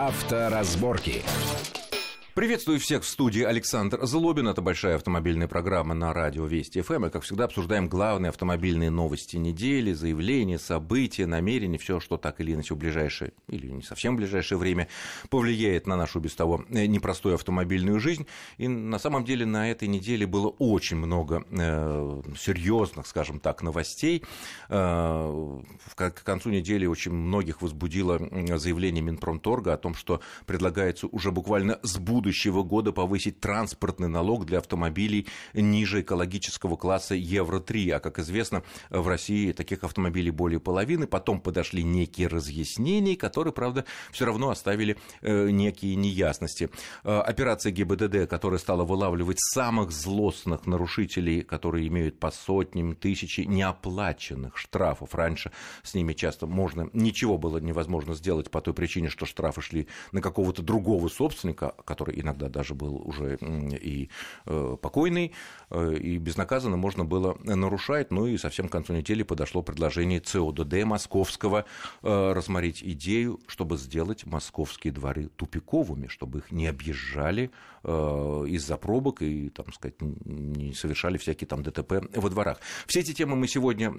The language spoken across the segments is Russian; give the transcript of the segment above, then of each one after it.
Авторазборки. Приветствую всех в студии Александр Злобин. Это большая автомобильная программа на радио Вести ФМ. И, как всегда, обсуждаем главные автомобильные новости недели, заявления, события, намерения, все, что так или иначе в ближайшее, или не совсем в ближайшее время повлияет на нашу без того э, непростую автомобильную жизнь. И на самом деле на этой неделе было очень много э, серьезных, скажем так, новостей. Э, к концу недели очень многих возбудило заявление Минпромторга о том, что предлагается уже буквально с будущего года повысить транспортный налог для автомобилей ниже экологического класса Евро-3. А, как известно, в России таких автомобилей более половины. Потом подошли некие разъяснения, которые, правда, все равно оставили э, некие неясности. Э, операция ГИБДД, которая стала вылавливать самых злостных нарушителей, которые имеют по сотням, тысячи неоплаченных штрафов. Раньше с ними часто можно, ничего было невозможно сделать по той причине, что штрафы шли на какого-то другого собственника, который иногда даже был уже и э, покойный, э, и безнаказанно можно было нарушать. Ну и совсем к концу недели подошло предложение ЦОДД московского э, рассмотреть идею, чтобы сделать московские дворы тупиковыми, чтобы их не объезжали из-за пробок и, там сказать, не совершали всякие там ДТП во дворах. Все эти темы мы сегодня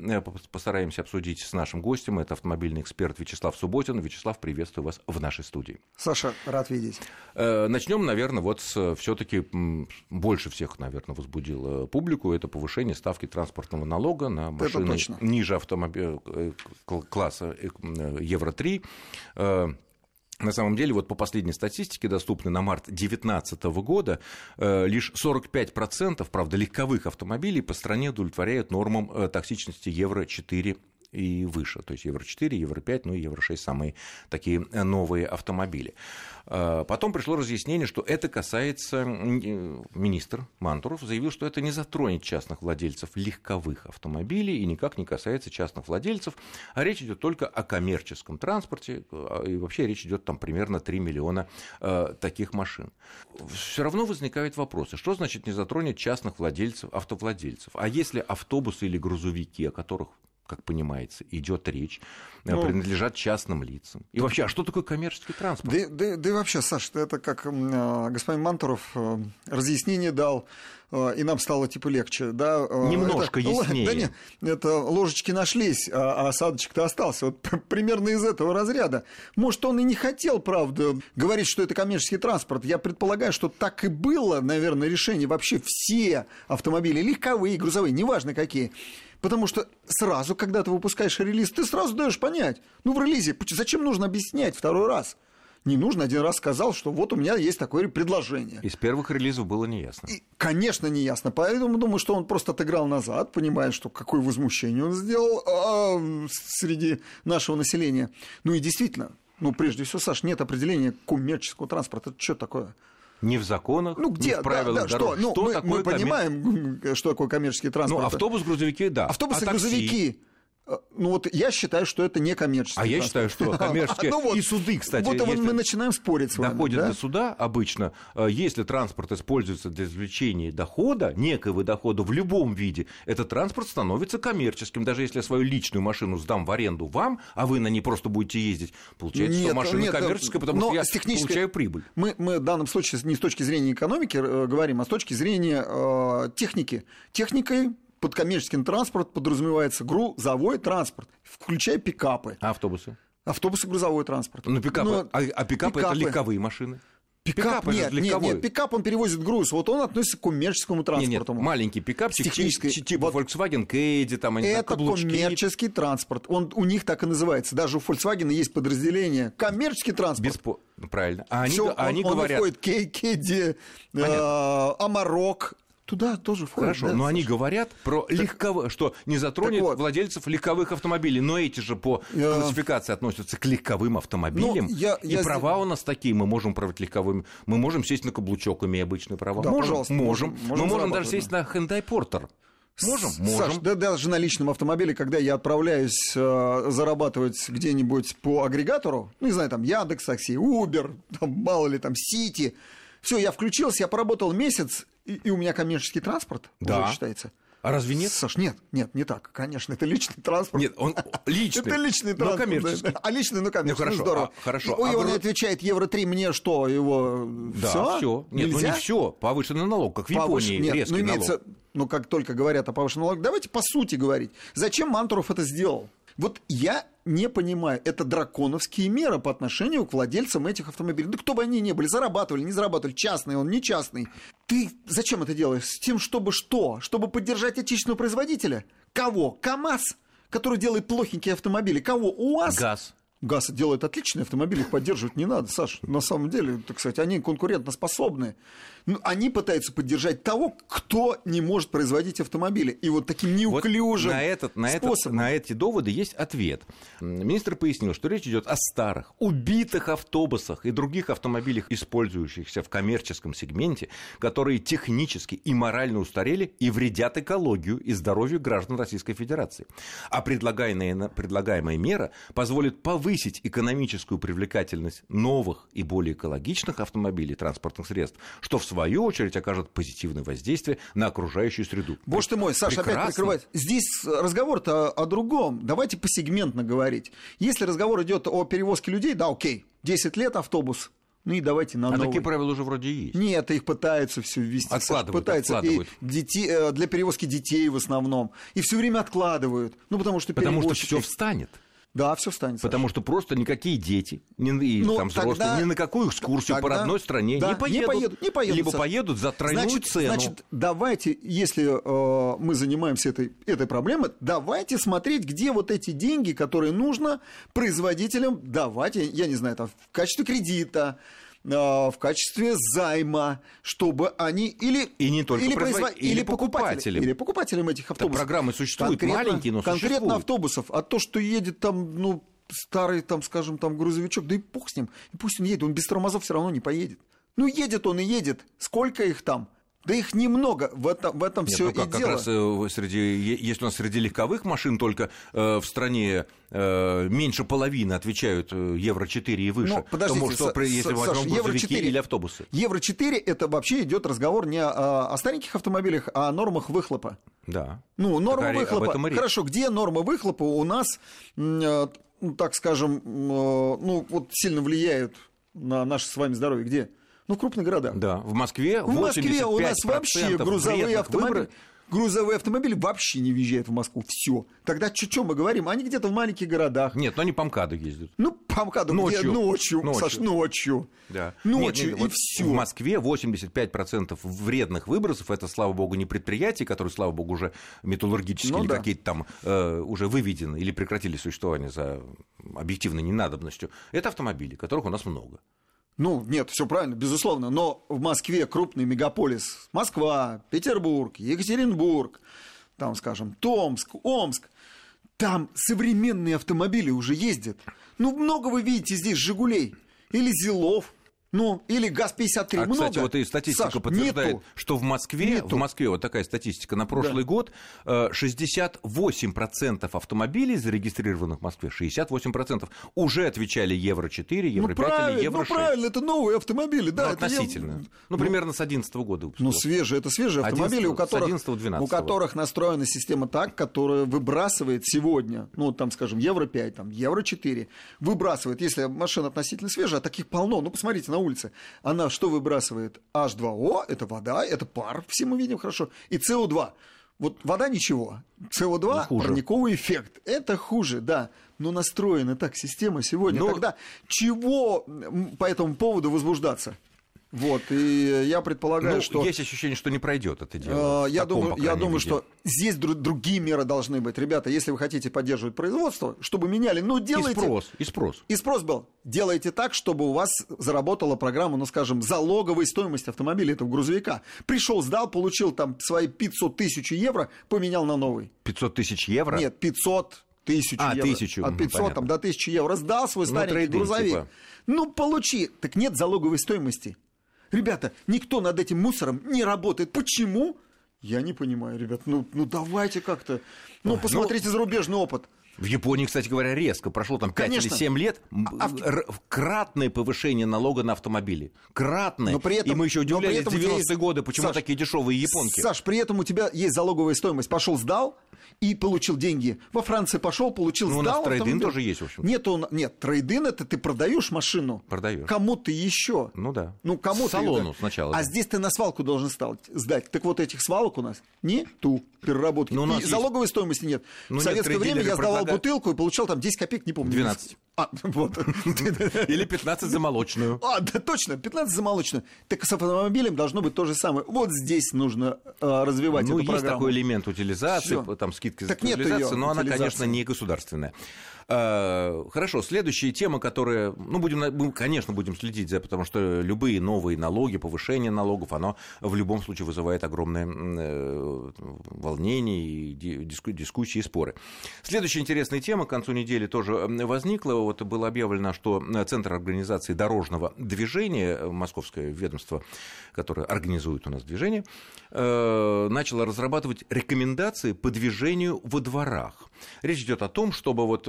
постараемся обсудить с нашим гостем. Это автомобильный эксперт Вячеслав Субботин. Вячеслав, приветствую вас в нашей студии. Саша, рад видеть. Начнем наверное, вот все-таки больше всех, наверное, возбудило публику это повышение ставки транспортного налога на машины ниже автомобиля э, класса э, Евро-3. Э, на самом деле, вот по последней статистике, доступной на март 2019 года, лишь 45%, правда, легковых автомобилей по стране удовлетворяют нормам токсичности Евро-4 и выше, то есть Евро-4, Евро-5, ну и Евро-6 самые такие новые автомобили. А, потом пришло разъяснение, что это касается, министр Мантуров заявил, что это не затронет частных владельцев легковых автомобилей и никак не касается частных владельцев, а речь идет только о коммерческом транспорте, а, и вообще речь идет там примерно 3 миллиона таких машин. Все равно возникают вопросы, что значит не затронет частных владельцев, автовладельцев, а если автобусы или грузовики, о которых как понимается, идет речь, э, ну, принадлежат частным лицам. И вообще, а что такое коммерческий транспорт? Да, да, да и вообще, Саша, это как э, господин Мантуров э, разъяснение дал, и нам стало типа легче. Да? Немножко это, яснее. Да нет, это ложечки нашлись, а, а осадочек-то остался. Вот примерно из этого разряда. Может, он и не хотел, правда, говорить, что это коммерческий транспорт. Я предполагаю, что так и было, наверное, решение. Вообще все автомобили, легковые, грузовые, неважно какие, Потому что сразу, когда ты выпускаешь релиз, ты сразу даешь понять. Ну, в релизе зачем нужно объяснять второй раз? Не нужно, один раз сказал, что вот у меня есть такое предложение. Из первых релизов было неясно. И, конечно, неясно. Поэтому думаю, что он просто отыграл назад, понимая, что какое возмущение он сделал а, среди нашего населения. Ну и действительно, ну, прежде всего, Саш, нет определения коммерческого транспорта. Это что такое? Не в законах, ну, где, не в правилах да, да, дорог. Что? Ну, что мы, такое мы понимаем, что такое коммерческий транспорт. Ну, автобус, грузовики, да. Автобусы, а грузовики. Э, ну вот я считаю, что это не коммерческий. А я считаю, что коммерческие ну, вот, и суды, кстати. Вот мы начинаем спорить с вами. Доходят да? до суда обычно, э, если транспорт используется для извлечения дохода, некого дохода в любом виде, этот транспорт становится коммерческим. Даже если я свою личную машину сдам в аренду вам, а вы на ней просто будете ездить, получается, нет, что машина нет, коммерческая, потому что я получаю прибыль. Мы, мы в данном случае не с точки зрения экономики э, говорим, а с точки зрения э, техники. Техникой под коммерческим транспорт подразумевается грузовой транспорт, включая пикапы. А автобусы? Автобусы грузовой транспорт. Ну, пикапы, Но, а, а пикапы, пикапы это легковые машины? Пикап, пикап нет, нет, нет, пикап он перевозит груз, вот он относится к коммерческому транспорту. Нет, нет, маленький пикап, технический, типа вот Volkswagen Caddy, там они Это коммерческий транспорт, он у них так и называется. Даже у Volkswagen есть подразделение коммерческий транспорт. Беспо... Правильно. А они, Всё, а они он, говорят... Он входит Caddy, э, Амарок, туда тоже входит. Хорошо, да, но они говорят про так, легков... что не затронет вот. владельцев легковых автомобилей, но эти же по я... классификации относятся к легковым автомобилям. Ну, я, и я... права у нас такие, мы можем управлять легковыми, мы можем сесть на каблучок, имея обычные права. Да, можем, пожалуйста, можем. можем мы можем даже сесть да. на Hyundai Porter. Можем, можем. Саш, да, даже на личном автомобиле, когда я отправляюсь э, зарабатывать где-нибудь по агрегатору, ну, не знаю, там, Яндекс Такси, Uber, там, мало ли, там, Сити, все, я включился, я поработал месяц, и, и у меня коммерческий транспорт да. уже считается. А разве нет? Саш, нет, нет, не так. Конечно, это личный транспорт. Нет, он личный. Это личный транспорт. Но коммерческий. Да. А личный, ну коммерческий. Ну, хорошо, здорово. а, хорошо. Ой, А он вроде- отвечает, евро 3 мне что, его Да, все? все. Нет, ну не все. Повышенный налог, как в Повыше- Японии, нет, резкий ну, имеется, налог. ну, как только говорят о повышенном налоге, давайте по сути говорить. Зачем Мантуров это сделал? Вот я не понимаю, это драконовские меры по отношению к владельцам этих автомобилей. Да кто бы они ни были, зарабатывали, не зарабатывали, частный он, не частный. Ты зачем это делаешь? С тем, чтобы что? Чтобы поддержать отечественного производителя? Кого? КАМАЗ, который делает плохенькие автомобили. Кого? УАЗ? Газ. ГАЗ делает отличные автомобили, их поддерживать не надо, Саш. На самом деле, так сказать, они конкурентоспособны. Ну, они пытаются поддержать того, кто не может производить автомобили. И вот таким Вот неуклюжим на, этот, на, этот, способом. на эти доводы есть ответ. Министр пояснил, что речь идет о старых, убитых автобусах и других автомобилях, использующихся в коммерческом сегменте, которые технически и морально устарели и вредят экологию и здоровью граждан Российской Федерации. А предлагаемая, предлагаемая мера позволит повысить экономическую привлекательность новых и более экологичных автомобилей транспортных средств, что в свою очередь окажет позитивное воздействие на окружающую среду. Боже ты мой, Саша опять прикрывает. Здесь разговор-то о, другом. Давайте посегментно говорить. Если разговор идет о перевозке людей, да, окей, 10 лет автобус, ну и давайте на А новый. такие правила уже вроде есть. Нет, их пытаются все ввести. Откладывают, пытаются. откладывают. И детей, э, для перевозки детей в основном. И все время откладывают. Ну, потому что Потому что все встанет. Да, все встанет. Саша. Потому что просто никакие дети, ни, Ну, там взрослые, тогда- ни на какую экскурсию по тогда- родной стране да, не поедут. Не поедут, не поедут, либо Саша. поедут за тройную значит, цену. Значит, давайте, если э, мы занимаемся этой, этой проблемой, давайте смотреть, где вот эти деньги, которые нужно производителям давать, я, я не знаю, там, в качестве кредита, в качестве займа, чтобы они или И не только или, производ- произво- или покупателям. или покупателям этих автобусов. программы существуют, маленькие, но конкретно существуют. автобусов, а то, что едет там, ну старый, там, скажем, там грузовичок, да и бог с ним, и пусть он едет, он без тормозов все равно не поедет. Ну едет он и едет, сколько их там? Да их немного, в этом, в этом Нет, все ну и как, как дело. раз э, среди, есть у нас среди легковых машин только э, в стране э, меньше половины отвечают э, Евро-4 и выше. Ну, подождите, То, может, что, если Са- мы возьмем Саш, грузовики Евро-4 или автобусы. Евро-4 это вообще идет разговор не о, о стареньких автомобилях, а о нормах выхлопа. Да. Ну, норма Так, а выхлопа. Хорошо, где норма выхлопа у нас, э, ну, так скажем, э, ну, вот сильно влияют на наше с вами здоровье? Где? Ну, в крупных городах. Да, в Москве В Москве у нас 85% вообще грузовые автомобили. выбросов- Грузовые автомобили вообще не въезжают в Москву. Все. Тогда что мы говорим? Они где-то в маленьких городах. Нет, но они по МКАДу ездят. Ну, по МКАДу где? Ночью. Ночью. Ночью. Саш, ночью. Да. Ночью Нет, нет, и вот все. В Москве 85% вредных выбросов это, слава богу, не предприятия, которые, слава богу, уже металлургические Ну или да. какие-то там э, уже выведены или прекратили существование за объективной ненадобностью. Это автомобили, которых у нас много. Ну, нет, все правильно, безусловно. Но в Москве крупный мегаполис. Москва, Петербург, Екатеринбург, там, скажем, Томск, Омск. Там современные автомобили уже ездят. Ну, много вы видите здесь «Жигулей» или «Зилов», ну, или ГАЗ-53. А, много. кстати, вот и статистика Саш, подтверждает, нету. что в Москве, Нету. в Москве вот такая статистика на прошлый год, э, 68% автомобилей, зарегистрированных в Москве, 68% уже отвечали Евро-4, Евро-5 ну, или Евро-6. ну, правильно, это новые автомобили, да. Ну, относительно. Ну, примерно с 2011 года выпуска. Ну, свежие, это свежие автомобили, у 11-го, с которых, 11-го, у которых настроена система так, которая выбрасывает сегодня, ну, там, скажем, Евро-5, там, Евро-4, выбрасывает, если машина относительно свежая, а таких полно, ну, посмотрите на улице, она что выбрасывает? H2O, это вода, это пар, все мы видим хорошо, и СО2. Вот вода ничего, СО2, Ну, хуже. парниковый эффект, это хуже, да, но настроена так система сегодня, Ну- тогда чего по этому поводу возбуждаться? Вот, и я предполагаю, Ну, что... есть ощущение, что не пройдет это дело. Э, В Я таком, думаю, я думаю, виде. что здесь дру- другие меры должны быть. Ребята, если вы хотите поддерживать производство, чтобы меняли, ну И делайте... спрос, и спрос. И спрос был. Делайте так, чтобы у вас заработала программа, ну, скажем, залоговой стоимости автомобиля этого грузовика. Пришел, сдал, получил там свои 500 тысяч евро, поменял на новый. 500 тысяч евро? Нет, 500 тысяч А, евро. тысячу, От мгм, 500 там, до 1000 евро. Сдал свой Ну, старенький трейдинг, грузовик. типа. Ну, получи. Так нет залоговой стоимости. Ребята, никто над этим мусором не работает. Почему? Я не понимаю, ребят. Ну, ну давайте как-то. Ну, Ой, посмотрите зарубежный опыт. В Японии, кстати говоря, резко. Прошло там 5 Конечно. или 7 лет. А- р- Кратное повышение налога на автомобили. Кратное. Но при этом- И мы еще удивлялись в этом у тебя 90-е есть- годы, почему Саш, такие дешевые японки. Саш, при этом у тебя есть залоговая стоимость. Пошел, сдал и получил деньги. Во Франции пошел, получил, Ну, у сдал. нас трейдин тоже есть, в общем. Нет, он, нет, трейдин это ты продаешь машину. Продаешь. Кому-то еще. Ну да. Ну, кому Салону сначала, А да. здесь ты на свалку должен стал- сдать. Так вот, этих свалок у нас нету переработки. Ну, у нас и есть- залоговой стоимости нет. Ну, в советское некоторые время я сдавал предлагают- бутылку и получал там 10 копеек, не помню. 12. А, вот. Или 15 за молочную. А, да точно, 15 за молочную. Так с автомобилем должно быть то же самое. Вот здесь нужно э, развивать Ну, эту есть программу. такой элемент утилизации, Всё. там скидки за Так нет утилизацию, но она, конечно, не государственная. А, Хорошо, следующая тема, которая, ну, будем, мы, конечно, будем следить за, потому что любые новые налоги, повышение налогов, оно в любом случае вызывает огромное э, волнение и ди- диску- дискуссии и споры. Следующая интересная тема к концу недели тоже возникла. Вот было объявлено, что э, Центр организации дорожного движения, э, московское ведомство, которое организует у нас движение, э, начало разрабатывать рекомендации по движению во дворах. Речь идет о том, чтобы вот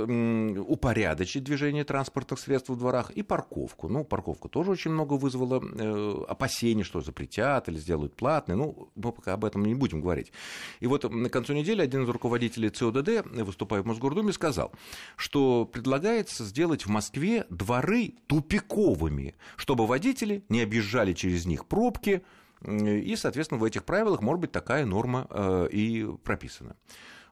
упорядочить движение транспортных средств во дворах и парковку. Ну, парковку тоже очень много вызвало э, опасений, что запретят или сделают платной. Ну, мы пока об этом не будем говорить. И вот на концу недели один из руководителей ЦОДД, выступая в Мосгордуме, сказал, что предлагается сделать в Москве дворы тупиковыми, чтобы водители не объезжали через них пробки, и, соответственно, в этих правилах, может быть, такая норма э, и прописана.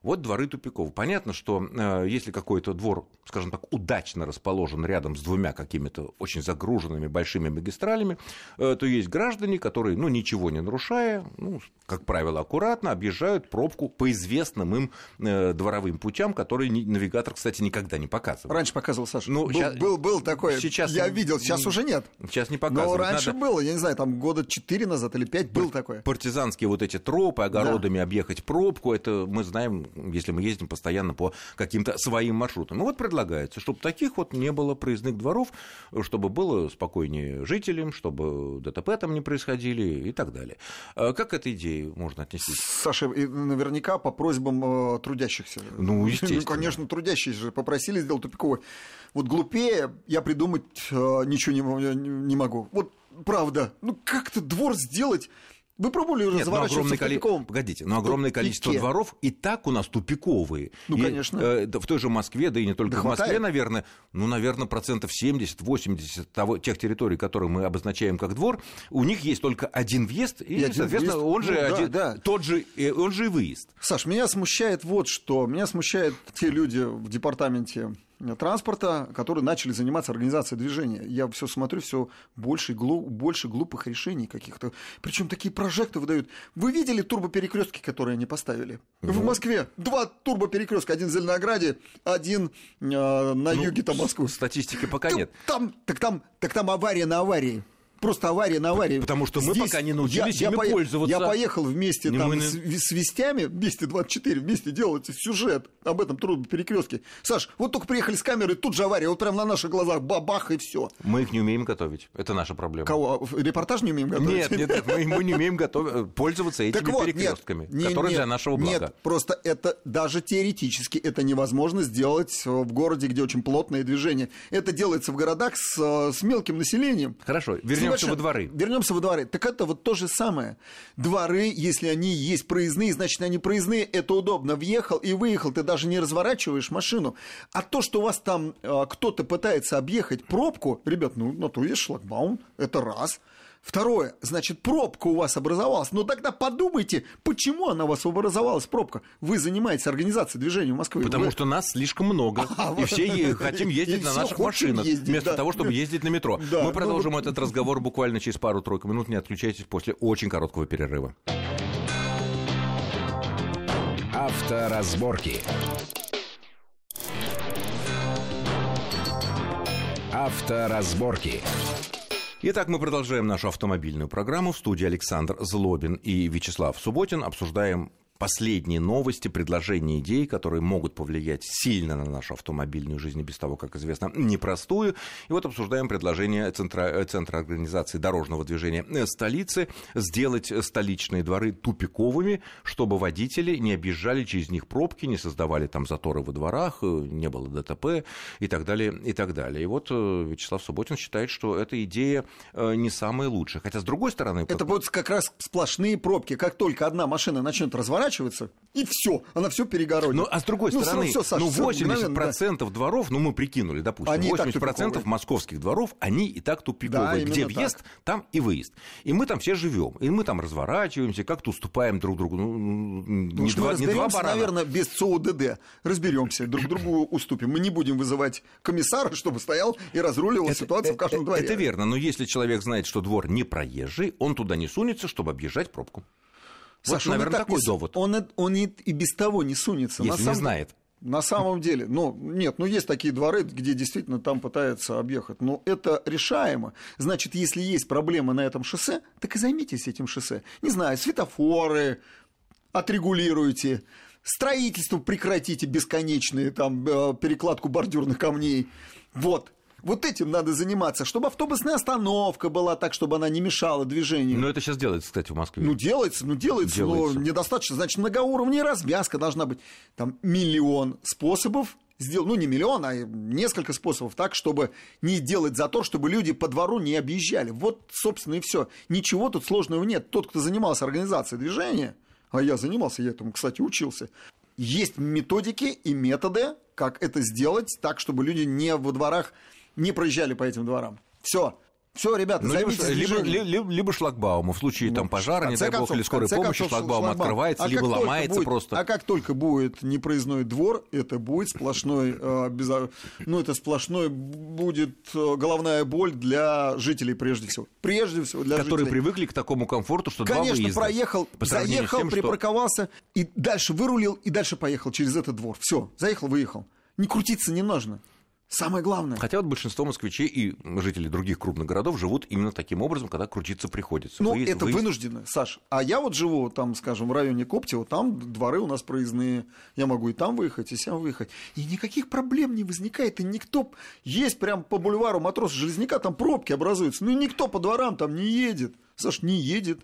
Вот дворы тупиков. Понятно, что э, если какой-то двор, скажем так, удачно расположен рядом с двумя какими-то очень загруженными большими магистралями, э, то есть граждане, которые, ну, ничего не нарушая, ну, как правило, аккуратно объезжают пробку по известным им э, дворовым путям, которые навигатор, кстати, никогда не показывает. Раньше показывал, Саша. Ну, был, щас- был, был такой. сейчас- я видел, сейчас уже нет. Сейчас не Но показывают. раньше Надо- было, я не знаю, там года 4 назад или 5 был такое. партизанские вот эти тропы, огородами объехать пробку, это мы знаем, если мы ездим постоянно по каким-то своим маршрутам. Ну вот предлагается, чтобы таких вот не было проездных дворов, чтобы было спокойнее жителям, чтобы ДТП там не происходили и так далее. А Как к этой идее можно отнестись? Саша, наверняка по просьбам э, трудящихся. Ну, естественно. конечно, трудящиеся же попросили сделать тупиковый. Вот глупее я придумать э, ничего не могу. Вот правда. Ну как-то двор сделать? Вы пробовали Нет, ну, разворачиваться огромное в коли- тупиковом? Погодите, но огромное количество тупике? дворов и так у нас тупиковые. Ну, И, конечно. э, да в той же Москве, да и не только Да в Москве, хватает. наверное, ну, наверное, процентов 70-80 того, тех территорий, которые мы обозначаем как двор, у них есть только один въезд, и, И один соответственно, выезд. он же, Ну, да, один, да. Тот же, э, он же и выезд. Саш, меня смущает вот что. Меня смущают те люди в департаменте транспорта, которые начали заниматься организацией движения. Я все смотрю, все больше, глу- больше глупых решений каких-то. Причем такие прожекты выдают. Вы видели турбоперекрестки, которые они поставили? В Москве два турбоперекрестка. Один в Зеленограде, один э, на Ну, юге там Москвы. Статистики пока нет. Там, так там, так там авария на аварии. Просто авария на аварии. Потому что мы пока не научились ими пое- пользоваться. Я поехал вместе Не там мы с, с вестями, вместе 24, вместе делать сюжет об этом трудном перекрестке. Саш, вот только приехали с камеры, тут же авария, вот прям на наших глазах бабах и все. Мы их не умеем готовить. Это наша проблема. Кого? Репортаж не умеем готовить? Нет, нет, нет, мы, мы не умеем готов- пользоваться этими Так вот, нет, перекрестками, не- которые нет, для нашего блага. Нет, просто это даже теоретически это невозможно сделать э, в городе, где очень плотное движение. Это делается в городах с, э, с мелким населением. Хорошо, С вернемся во дворы. Вернемся во дворы. Так это вот то же самое. Дворы, если они есть проездные, значит, они проездные, это удобно. Въехал и выехал, ты даже не разворачиваешь машину. А то, что у вас там э, кто-то пытается объехать пробку, ребят, ну, на то есть шлагбаум, это раз. Второе, значит, пробка у вас образовалась. Ну тогда подумайте, почему она у вас образовалась, пробка. Вы занимаетесь организацией движения в Москве. Потому Вы- что нас слишком много, А, и все е- хотим И ездить на наших машинах, ездить, вместо да. того, чтобы ездить на метро. Да, Мы ну продолжим вот. этот разговор буквально через пару-тройку минут. Не отключайтесь после очень короткого перерыва. Авторазборки. Авторазборки. Итак, мы продолжаем нашу автомобильную программу. В студии Александр Злобин и Вячеслав Субботин. Обсуждаем последние новости, предложения, идеи, которые могут повлиять сильно на нашу автомобильную жизнь, и без того, как известно, непростую. И вот обсуждаем предложение Центра, Центра организации дорожного движения столицы сделать столичные дворы тупиковыми, чтобы водители не объезжали через них пробки, не создавали там заторы во дворах, не было ДТП и так далее, и так далее. И вот э, Вячеслав Субботин считает, что эта идея э, не самая лучшая. Хотя, с другой стороны... Это будут как раз сплошные пробки. Как только одна машина начнет разворачиваться, разворачивается, и все, она все перегородит. Ну, а с другой ну, стороны, все, Саша, ну, 80% да. дворов, ну, мы прикинули, допустим, они 80% московских дворов, они и так тупиковые. Да, Где въезд, так. там и выезд. И мы там все живем, и мы там разворачиваемся, как-то уступаем друг другу. Ну, не, ну, два, не два барана. наверное, без ЦОДД. Разберемся, друг другу уступим. Мы не будем вызывать комиссара, чтобы стоял и разруливал это, ситуацию это, в каждом дворе. Это верно, но если человек знает, что двор не проезжий, он туда не сунется, чтобы объезжать пробку. Саша, вот, наверное, такой не, довод. Он, он и, и без того не сунется. Если на самом, не знает. На самом деле, ну, нет, ну, есть такие дворы, где действительно там пытаются объехать. Но это решаемо. Значит, если есть проблемы на этом шоссе, так и займитесь этим шоссе. Не знаю, светофоры отрегулируйте, строительство прекратите бесконечные, там, э, перекладку бордюрных камней. Вот, вот этим надо заниматься, чтобы автобусная остановка была так, чтобы она не мешала движению. Но это сейчас делается, кстати, в Москве. Ну, делается, ну, делается, делается. но недостаточно. Значит, многоуровневая развязка должна быть. Там миллион способов сделать, ну, не миллион, а несколько способов так, чтобы не делать за то, чтобы люди по двору не объезжали. Вот, собственно, и все. Ничего тут сложного нет. Тот, кто занимался организацией движения, а я занимался, я этому, кстати, учился, есть методики и методы, как это сделать так, чтобы люди не во дворах не проезжали по этим дворам. Все. Все, ребята, ну, либо, либо, либо, либо шлагбаум. В случае ну, там пожара, не дай бог, или скорой помощи, концов, шлагбаум, шлагбаум открывается, а либо ломается будет, просто. А как только будет непроездной двор, это будет сплошной, э, безо... ну, это сплошной будет э, головная боль для жителей прежде всего. Прежде всего для Которые жителей. привыкли к такому комфорту, что Конечно, два выезда, проехал, заехал, тем, припарковался, что... и дальше вырулил, и дальше поехал через этот двор. Все, заехал, выехал. Не крутиться не нужно. Самое главное. Хотя вот большинство москвичей и жителей других крупных городов живут именно таким образом, когда крутиться приходится. Ну, это выезд... вынужденно, Саш. А я вот живу там, скажем, в районе Коптева, там дворы у нас проездные. Я могу и там выехать, и сям выехать. И никаких проблем не возникает. И никто... Есть прям по бульвару матроса Железняка, там пробки образуются. Ну, и никто по дворам там не едет. Саш, не едет.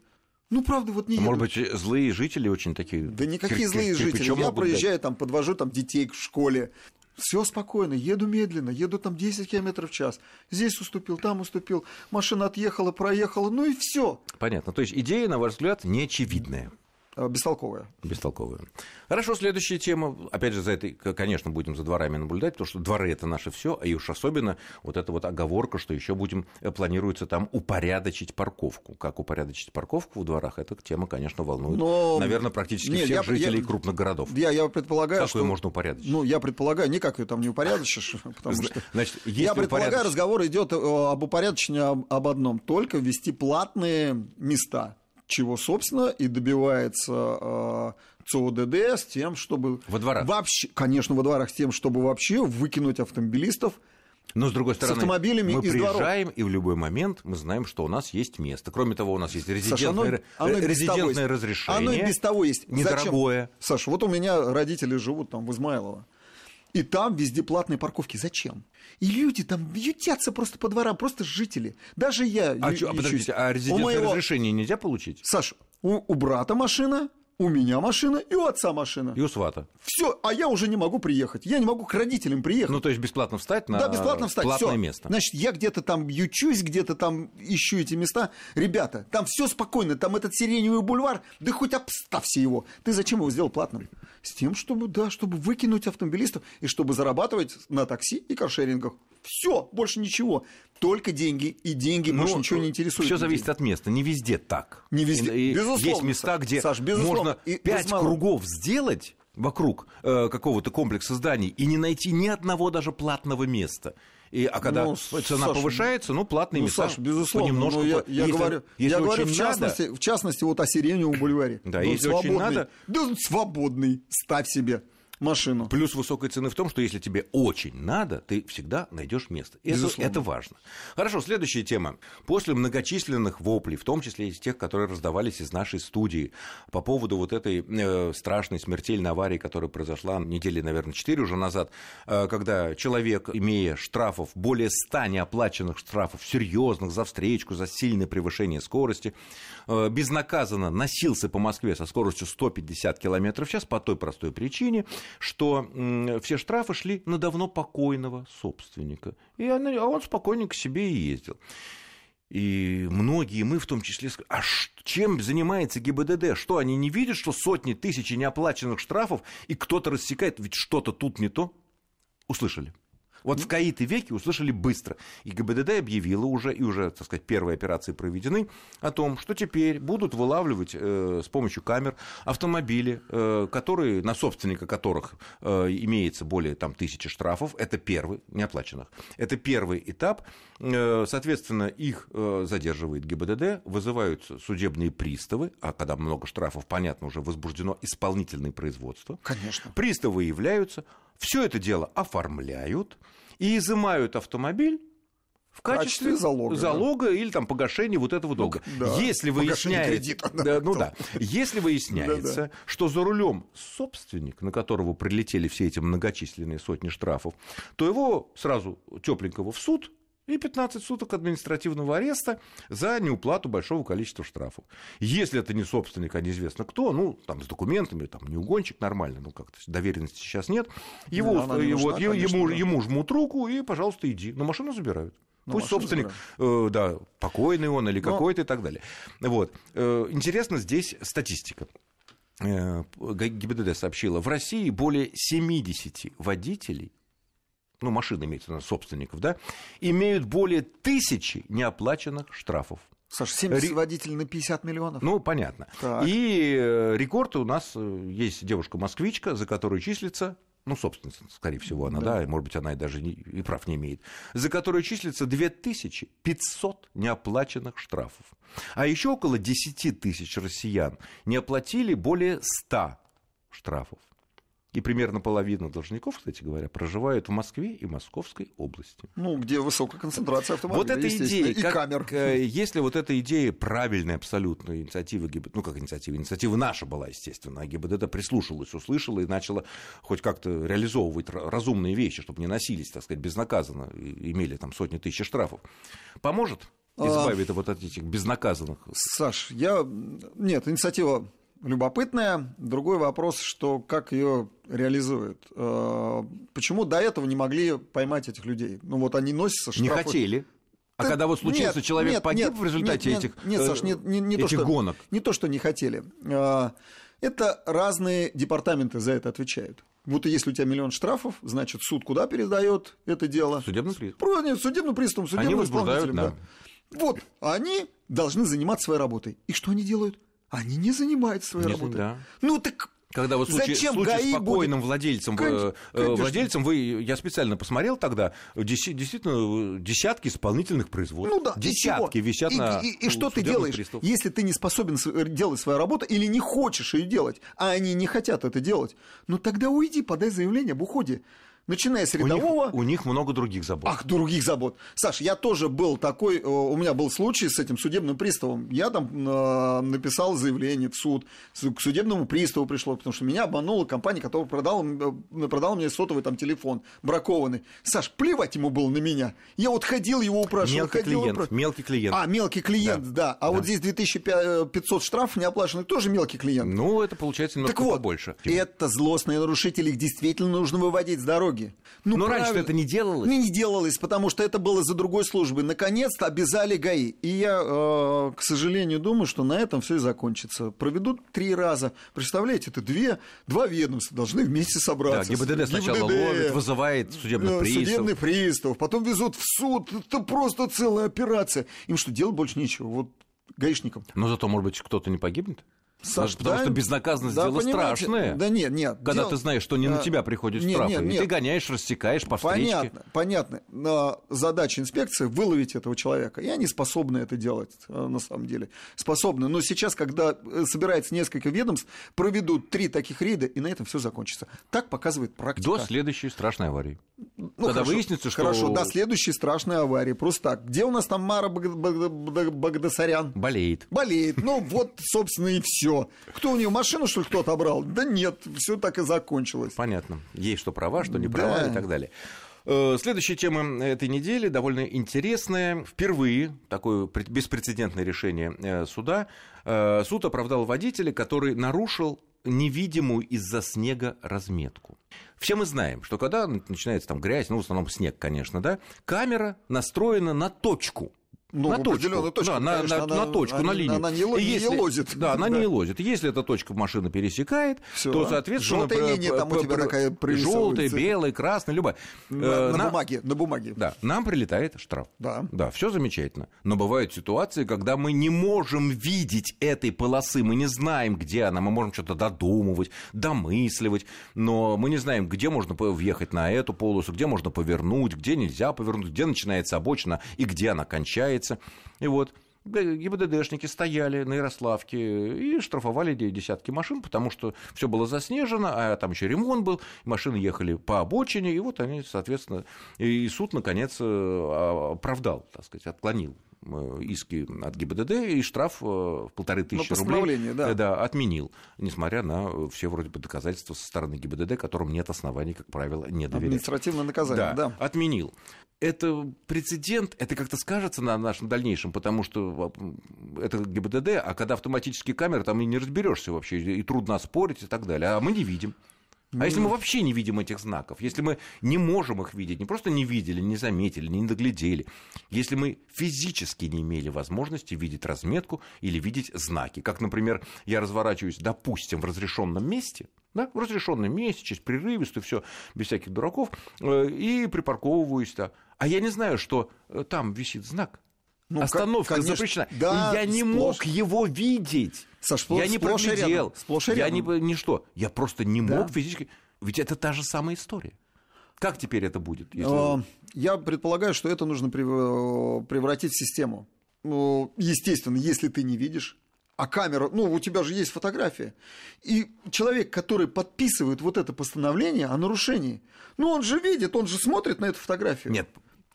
Ну, правда, вот не а Может быть, злые жители очень такие... Да никакие злые жители. Я проезжаю, дать? там, подвожу там детей к школе. Все спокойно, еду медленно, еду там 10 км в час. Здесь уступил, там уступил, машина отъехала, проехала, ну и все. Понятно. То есть идея, на ваш взгляд, неочевидная. Э, бестолковая. Бестолковая. Хорошо, следующая тема. Опять же, за этой, конечно, будем за дворами наблюдать, потому что дворы это наше все, и уж особенно вот эта вот оговорка, что еще будем, э, планируется там упорядочить парковку. Как упорядочить парковку в дворах, эта тема, конечно, волнует, Но... наверное, практически Нет, всех я, жителей я, крупных городов. Я, я предполагаю, как что... ее можно упорядочить? Ну, я предполагаю, никак ее там не упорядочишь, потому что... Значит, я предполагаю, разговор идет э, об упорядочении об одном, только ввести платные места чего, собственно, и добивается э, ЦОДД с тем, чтобы... Во дворах? Вообще, конечно, во дворах, с тем, чтобы вообще выкинуть автомобилистов но, с другой стороны, с автомобилями мы приезжаем, дворов. и в любой момент мы знаем, что у нас есть место. Кроме того, у нас есть резидентное, Саша, оно, оно резидентное разрешение. Оно и без того есть. Недорогое. Зачем? Саша, вот у меня родители живут там в Измайлово. И там везде платные парковки. Зачем? И люди там ютятся просто по дворам, просто жители. Даже я. А, ю- чё, а подождите, а резидентное моего... разрешение нельзя получить? Саш, у, у брата машина, у меня машина и у отца машина. И у свата. Все, а я уже не могу приехать. Я не могу к родителям приехать. Ну, то есть бесплатно встать на да, бесплатно встать. платное Всё. место. Значит, я где-то там ючусь, где-то там ищу эти места. Ребята, там все спокойно, там этот сиреневый бульвар, да хоть обставься его. Ты зачем его сделал платным? С тем, чтобы, да, чтобы выкинуть автомобилистов и чтобы зарабатывать на такси и каршерингах. Все, больше ничего. Только деньги, и деньги ну, больше ничего не интересует. Все зависит от места. Не везде так. Не везде. И, безусловно. Есть места, где Саш, можно пять кругов сделать вокруг э, какого-то комплекса зданий и не найти ни одного даже платного места. И, а когда ну, цена Саша, повышается, ну, платные ну, места Саша, безусловно, понемножку... я, я если, говорю, если я говорю в, частности, надо... в частности вот о Сиреневом бульваре. Да, ну, если очень надо... Да, свободный, ставь себе. Машину. Плюс высокой цены в том, что если тебе очень надо, ты всегда найдешь место. Это, это важно. Хорошо, следующая тема. После многочисленных воплей, в том числе из тех, которые раздавались из нашей студии, по поводу вот этой э, страшной смертельной аварии, которая произошла недели, наверное, 4 уже назад, э, когда человек, имея штрафов, более 100 неоплаченных штрафов, серьезных за встречку, за сильное превышение скорости, э, безнаказанно носился по Москве со скоростью 150 км в час по той простой причине, что все штрафы шли на давно покойного собственника. И он, а он спокойненько себе и ездил. И многие, мы в том числе, а чем занимается ГИБДД? Что, они не видят, что сотни тысяч неоплаченных штрафов, и кто-то рассекает, ведь что-то тут не то? Услышали. Вот в Каиты веке услышали быстро. И ГИБДД объявила уже, и уже, так сказать, первые операции проведены, о том, что теперь будут вылавливать э, с помощью камер автомобили, э, которые, на собственника которых э, имеется более там, тысячи штрафов. Это первый, неоплаченных. Это первый этап. Э, соответственно, их э, задерживает ГИБДД, вызываются судебные приставы, а когда много штрафов, понятно, уже возбуждено исполнительное производство. Конечно. Приставы являются, все это дело оформляют и изымают автомобиль в качестве, качестве залога, залога да. или там погашения вот этого долга. Ну, да. Если выясняется, да, ну да, если выясняется, да, да. что за рулем собственник, на которого прилетели все эти многочисленные сотни штрафов, то его сразу тепленького в суд и 15 суток административного ареста за неуплату большого количества штрафов. Если это не собственник, а неизвестно кто, ну, там, с документами, там, не угонщик нормально, ну, как-то доверенности сейчас нет, его, ну, его, нужна, ему, конечно, ему, да. ему жмут руку и, пожалуйста, иди. Но машину забирают. Но ну, Пусть собственник, э, да, покойный он или какой-то и так далее. Вот. Э, интересно здесь статистика. Э, ГИБДД сообщила, в России более 70 водителей ну, машины имеется на собственников, да, имеют более тысячи неоплаченных штрафов. Саша, 70 Ре... водителей на 50 миллионов? Ну, понятно. Так. И э, рекорд у нас э, есть девушка-москвичка, за которую числится ну, собственница, скорее всего, она, да, да может быть, она и даже не, и прав не имеет, за которую числится 2500 неоплаченных штрафов. А еще около 10 тысяч россиян не оплатили более 100 штрафов. И примерно половина должников, кстати говоря, проживают в Москве и Московской области. Ну, где высокая концентрация автомобилей, Вот эта идея, и как, камер. Э, если вот эта идея правильная абсолютно, инициатива ГИБДД, ну, как инициатива, инициатива наша была, естественно, а ГИБДД прислушалась, услышала и начала хоть как-то реализовывать разумные вещи, чтобы не носились, так сказать, безнаказанно, и имели там сотни тысяч штрафов. Поможет избавить а... вот от этих безнаказанных? Саш, я... Нет, инициатива любопытная. Другой вопрос, что как ее реализуют. Э, почему до этого не могли поймать этих людей? Ну вот они носятся штрафы. Не хотели. А да, когда вот случился нет, человек нет, погиб нет, в результате нет, этих, нет, Саш, не, не, не этих то, что, гонок? Не то, что не хотели. Э, это разные департаменты за это отвечают. Вот если у тебя миллион штрафов, значит, суд куда передает это дело? Судебный пристав. Нет, судебным приставом, судебным они исполнителем. Да. Да. Вот, они должны заниматься своей работой. И что они делают? Они не занимаются своей не, работой. Да. Ну так когда вот случай, Зачем случай ГАИ спокойным будет... владельцем, конечно, э, конечно. владельцем, вы, я специально посмотрел тогда, действительно десятки исполнительных производств. Ну да, десятки висят и, на И, и, и что ты делаешь, пристав. если ты не способен делать свою работу или не хочешь ее делать, а они не хотят это делать, ну тогда уйди, подай заявление об уходе начиная с рядового... У них, у них много других забот. Ах, других забот. Саш, я тоже был такой, э, у меня был случай с этим судебным приставом. Я там э, написал заявление в суд, к судебному приставу пришло, потому что меня обманула компания, которая продала, э, продала мне сотовый там телефон, бракованный. Саш, плевать ему было на меня. Я вот ходил его упрашивал. Мелкий ходил, клиент, упра... мелкий клиент. А, мелкий клиент, да. да. А да. вот здесь 2500 штрафов неоплаченных, тоже мелкий клиент. Ну, это получается немного так вот, побольше. это злостные нарушители, их действительно нужно выводить с дороги дороги. Ну, Но раньше это не делалось? Не, не делалось, потому что это было за другой службой. Наконец-то обязали ГАИ. И я, э, к сожалению, думаю, что на этом все и закончится. Проведут три раза. Представляете, это две, два ведомства должны вместе собраться. Да, ГИБДД сначала ГИБДД, ловит, вызывает судебных э, приставов. Судебный пристав, потом везут в суд. Это просто целая операция. Им что, делать больше нечего? Вот гаишникам. Но зато, может быть, кто-то не погибнет? Саш, потому что безнаказанность да, дело понимаете, страшное. Да нет, нет. Когда дело- ты знаешь, что не на тебя приходит нет, штраф, нет, нет. ты гоняешь, рассекаешь по встречке. Понятно, понятно. Но задача инспекции выловить этого человека. И они способны это делать, э, на самом деле. Способны. Но сейчас, когда э, собирается несколько ведомств, проведут три таких рейда, и на этом все закончится. Так показывает практика. До следующей страшной аварии. Ну, Когда хорошо, выяснится, что- Хорошо, до следующей страшной аварии. Просто так. Где у нас там Мара Баг- Баг- Баг- Багдасарян? Болеет. Болеет. Ну, вот, собственно, и все. Кто у нее машину, что ли, кто отобрал? Да нет, все так и закончилось. Понятно. Есть что права, что не Да. права и так далее. Э, Следующая тема этой недели довольно интересная. Впервые такое беспрецедентное решение э, суда. Э, Суд оправдал водителя, который нарушил невидимую из-за снега разметку. Все мы знаем, что когда начинается там грязь, ну, в основном снег, конечно, да, камера настроена на точку. Ну, на точку. точку, Да, на, конечно, на- она- на точку, она- на линию. она не И не если- елозит. Да, она Да. не елозит. Если эта точка машина пересекает, Всё. то, соответственно... Желтая п- линия там у тебя п- такая. Желтая, белая, красная, любая. На, Э, на на- бумаге, на бумаге. Да, нам прилетает штраф. Да. Да, все замечательно. Но бывают ситуации, когда мы не можем видеть этой полосы, мы не знаем, где она, мы можем что-то додумывать, домысливать, но мы не знаем, где можно въехать на эту полосу, где можно повернуть, где нельзя повернуть, где начинается обочина и где она кончается. И вот ГИБДДшники стояли на Ярославке и штрафовали де- десятки машин, потому что все было заснежено, а там еще ремонт был, машины ехали по обочине, и вот они, соответственно, и суд, наконец, э, оправдал, так сказать, отклонил э, иски от ГИБДД и штраф э, в полторы тысячи рублей да. да, отменил, несмотря на все вроде бы доказательства со стороны ГИБДД, которым нет оснований, как правило, не доверять. Административное наказание, да. отменил. Это прецедент, это как-то скажется на нашем дальнейшем, потому что а, это ГИБДД, а когда автоматические камеры, там и не разберешься вообще, и трудно оспорить и так далее. А мы не видим. А если мы вообще не видим этих знаков, если мы не можем их видеть, не просто не видели, не заметили, не доглядели, если мы физически не имели возможности видеть разметку или видеть знаки, как, например, я разворачиваюсь, допустим, в разрешенном месте, да, в разрешенном месте, через прерывистую, все без всяких дураков, э, и припарковываюсь, да. А я не знаю, что э, там висит знак. Ну, Остановка конечно, запрещена. да, и я не сплошь. мог его видеть. Саш, сплошь- я не проглядел. сплошь я не, рядом. не что. Я просто не Да. мог физически. Ведь это та же самая история. Как теперь это будет? если- Э, Я предполагаю, что это нужно прев- превратить в систему. Ну, естественно, если ты не видишь, а камера, ну, у тебя же есть фотография. И человек, который подписывает вот это постановление о нарушении, ну, он же видит, он же смотрит на эту фотографию. Нет.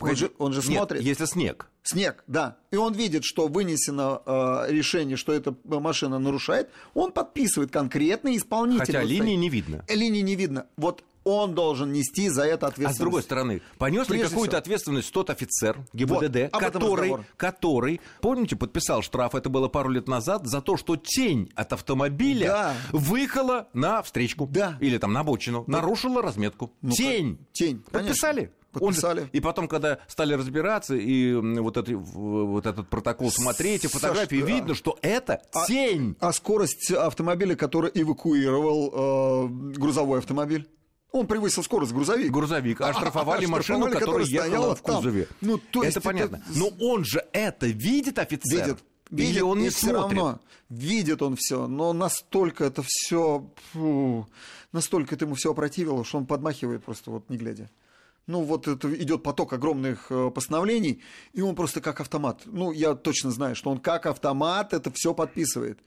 Он же, он же Нет, смотрит. если снег. Снег, да. И он видит, что вынесено э, решение, что эта машина нарушает. Он подписывает конкретный исполнитель. Хотя вот линии не видно. Э, Линии не видно. Вот он должен нести за это А ответственность. с другой стороны, понес ли какую-то всего. ответственность тот офицер ГИБДД, Вот, который, который, помните, подписал штраф, это было пару лет назад, за то, что тень от автомобиля Да. выехала на встречку. Да. Или там на обочину. нарушила разметку. Ну, тень. тень, конечно. Подписали. Он же- и потом, когда стали разбираться, и вот, это, вот этот протокол смотреть, и Саш, фотографии, да. видно, что это А- тень. А скорость автомобиля, который эвакуировал э, грузовой автомобиль? Он превысил скорость грузовик. грузовик, а оштрафовали а, машину, штрафовали, которая ехала в там. кузове. Ну, то есть это это- понятно. Но он же это видит, офицер? Видит. Или Видит, он не смотрит? равно видит он все, но настолько это все, настолько это ему все опротивило, что он подмахивает просто вот не глядя. Ну, вот это идет поток огромных э, постановлений, и он просто как автомат. Ну, я точно знаю, что он как автомат это все подписывает.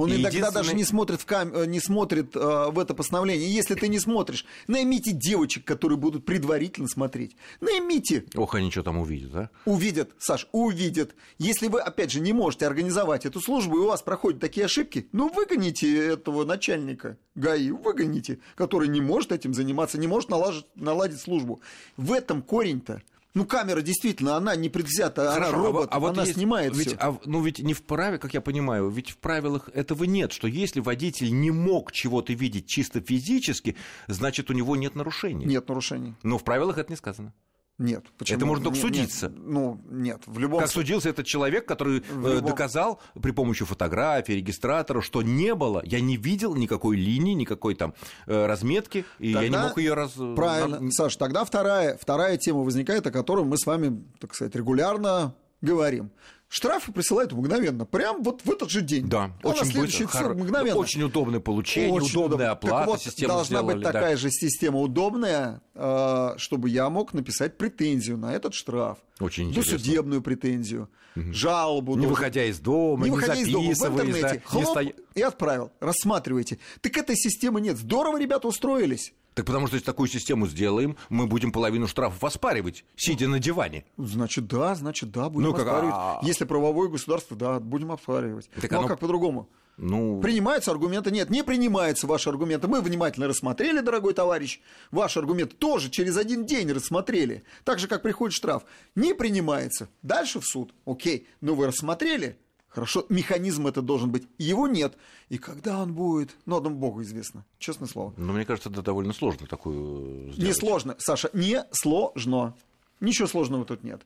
Он иногда Единственный- даже не смотрит, в кам... э, не смотрит э, в это постановление. Если ты не смотришь, наймите девочек, которые будут предварительно смотреть. Наймите. Ох, они что там увидят, а? Увидят, Саш, увидят. Если вы, опять же, не можете организовать эту службу, и у вас проходят такие ошибки, ну, выгоните этого начальника ГАИ, выгоните, который не может этим заниматься, не может налажить, наладить службу. В этом корень-то. Ну, камера действительно, она не предвзята, она Хорошо, а робот, вот- а вот она есть- снимает ведь, все. а, ну ведь не в праве, как я понимаю, ведь в правилах этого нет, что если водитель не мог чего-то видеть чисто физически, значит у него нет нарушения. Нет нарушений. Но в правилах это не сказано. Нет. Почему? Это можно только Нет, нет. судиться. Ну, нет. В любом Как случае. судился этот человек, который В э, любом- доказал при помощи фотографии, регистратора, что не было, я не видел никакой линии, никакой там э, разметки, и я не Тогда мог ее раз... Правильно. на- Саш, тогда вторая, вторая тема возникает, о которой мы с вами, так сказать, регулярно говорим. Штрафы присылают мгновенно, прям вот в этот же день. Да, а очень быстро, хор- мгновенно. Очень удобное получение, Очень удобная удобно. оплата, Так вот, систему должна сделали, быть да. такая же система удобная, э, чтобы я мог написать претензию на этот штраф. Очень интересно. Досудебную претензию, жалобу. Не должен- выходя из дома, не не, выходя из дома, в интернете, да, не хлоп, стоя- и отправил. Рассматривайте. Так этой системы нет. Здорово ребята устроились. Так потому что если такую систему сделаем, мы будем половину штрафов оспаривать, сидя на диване. Значит, да, значит, да, будем Ну, как, оспаривать. а- Если правовое государство, да, будем оспаривать. Так ну, а оно- как по-другому? Ну, Принимаются аргументы? Нет, не принимаются ваши аргументы. Мы внимательно рассмотрели, дорогой товарищ. Ваши аргументы тоже через один день рассмотрели. Так же, как приходит штраф. Не принимается. Дальше в суд. Окей, но вы рассмотрели? Хорошо, механизм это должен быть. Его нет. И когда он будет, ну, одному Богу известно. Честное слово. ну, мне кажется, это довольно сложно такую сделать. Не сложно, Саша, не сложно. Ничего сложного тут нет.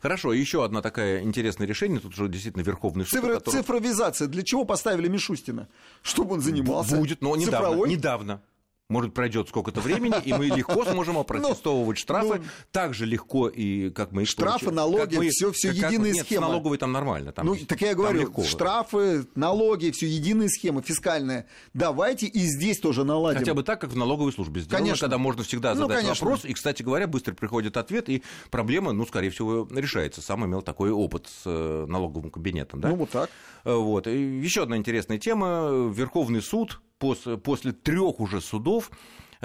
Хорошо, еще одно такое интересное решение, тут уже действительно Верховный суд, Цифра- о котором Цифровизация. Для чего поставили Мишустина? Чтобы он занимался будет, но недавно, цифровой недавно. Может, пройдет сколько-то времени, и мы легко сможем опротестовывать штрафы. ну, так же легко и как мы их Штрафы, получаем. налоги, мы- всё- всё как- единая нет, схема. налоговой там нормально. Там, Ну, так я говорю, легко. штрафы, налоги, все единая схема фискальная. Давайте и здесь тоже наладим. Хотя бы так, как в налоговой службе сделано, Конечно. когда можно всегда Ну, задать конечно. вопрос, и, кстати говоря, быстро приходит ответ, и проблема, ну, скорее всего, решается. Сам имел такой опыт с э, налоговым кабинетом, да? Ну, вот так. Э, Вот. Еще одна интересная тема. Верховный суд пос- после трех уже судов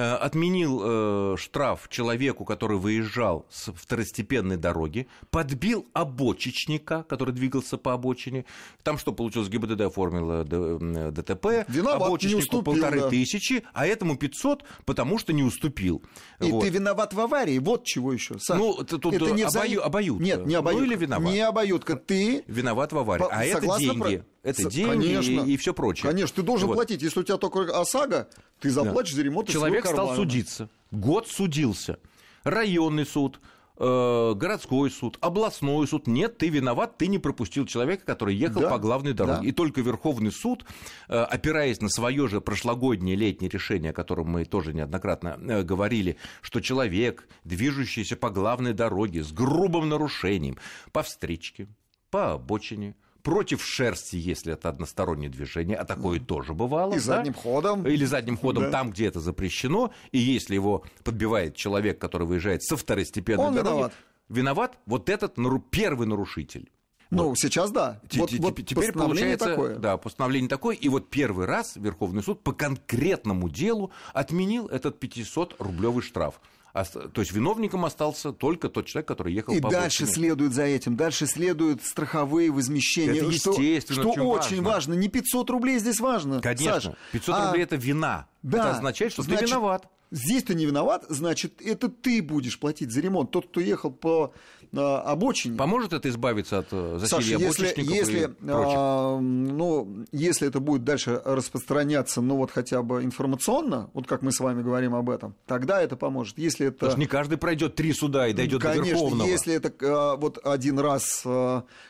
отменил э, штраф человеку, который выезжал с второстепенной дороги, подбил обочечника, который двигался по обочине. Там что получилось? ГИБДД оформила м, ДТП, Виноват, обочечнику уступил, полторы да. тысячи, а этому 500, потому что не уступил. И Вот. ты виноват в аварии. Вот чего еще. Саш. Ну, это тут не обою- обоюдка. Нет, не Ну, обоюдка. или виноват. Не обоюдка. Ты Виноват в аварии. По- а это деньги. про- Это С- деньги конечно. и, все прочее. Конечно, ты должен Вот. платить. Если у тебя только ОСАГО, ты заплатишь за ремонт Человек стал судиться. Год судился. Районный суд, э, городской суд, областной суд. Нет, ты виноват, ты не пропустил человека, который ехал Да, по главной дороге. да. И только Верховный суд, э, опираясь на свое же прошлогоднее летнее решение, о котором мы тоже неоднократно э, говорили, что человек, движущийся по главной дороге с грубым нарушением по встречке, по обочине, против шерсти, если это одностороннее движение, а такое тоже бывало. И да? задним ходом. Или задним ходом Да. там, где это запрещено, и если его подбивает человек, который выезжает со второстепенной Он дороги, виноват. виноват вот этот нару- первый нарушитель. Ну, сейчас да. Т- Вот, т- вот Теперь постановление получается, такое. да, постановление такое, и вот первый раз Верховный суд по конкретному делу отменил этот 500-рублевый штраф. То есть виновником остался только тот человек, который ехал И по дальше обочине. следует за этим, дальше следуют страховые возмещения. Это что- естественно, Что, очень очень важно. важно. Не 500 рублей здесь важно. Конечно, Саш. 500 А рублей это вина. Да. Это означает, что Значит, ты виноват. Здесь ты не виноват, значит, это ты будешь платить за ремонт. Тот, кто ехал по обочине. Поможет это избавиться от э, Саша, засилья если, обочечников если, и прочих? а, ну, если это будет дальше распространяться, ну вот хотя бы информационно, вот как мы с вами говорим об этом, тогда это поможет. Если это... Потому что не каждый пройдет три суда и дойдет до Конечно, Верховного. если это а, вот один раз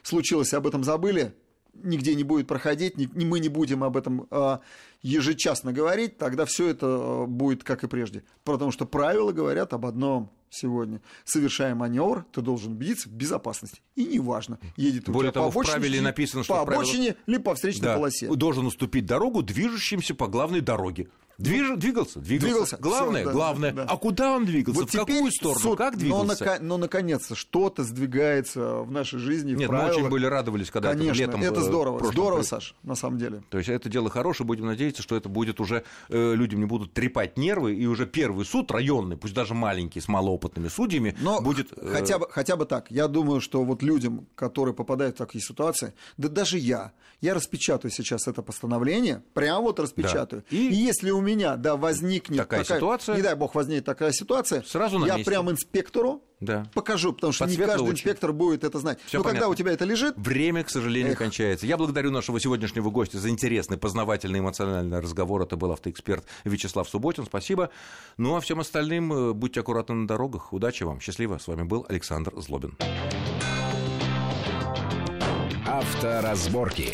случилось, об этом забыли, нигде не будет проходить, ни- мы не будем об этом а, ежечасно говорить, тогда все это будет как и прежде. Потому что правила говорят об одном сегодня. Совершая маневр, ты должен убедиться в безопасности. И неважно, едет у Более тебя того, по обочине, написано, что по обочине, либо по встречной Да, полосе. должен уступить дорогу движущимся по главной дороге. Движ- двигался, двигался. Двигался, Главное, всё, да, главное. да. А куда он двигался? Вот в какую сторону? суд- Как но, двигался? нака- но наконец-то что-то сдвигается в нашей жизни. в Нет, мы правилах. очень были радовались, когда это Конечно, летом это э, здорово. прошлом Здорово, Саш, на самом деле. То есть это дело хорошее, будем надеяться, что это будет уже, э, людям не будут трепать нервы, и уже первый суд районный, пусть даже маленький, с малоопытными судьями, Но будет... э, хотя, бы, хотя бы так. Я думаю, что вот людям, которые попадают в такие ситуации, да даже я, я распечатаю сейчас это постановление, прям вот распечатаю. Да. И... И если у меня, да, возникнет Такая ситуация. не дай бог возникнет такая ситуация, Сразу на я месте. прям инспектору Да. покажу, потому что Под не каждый очи. инспектор будет это знать. Всё Но когда понятно. у тебя это лежит, Время, к сожалению, Эх. кончается. Я благодарю нашего сегодняшнего гостя за интересный, познавательный, эмоциональный разговор. Это был автоэксперт Вячеслав Субботин. Спасибо. Ну а всем остальным э, будьте аккуратны на дорогах. Удачи вам. Счастливо. С вами был Александр Злобин. Авторазборки.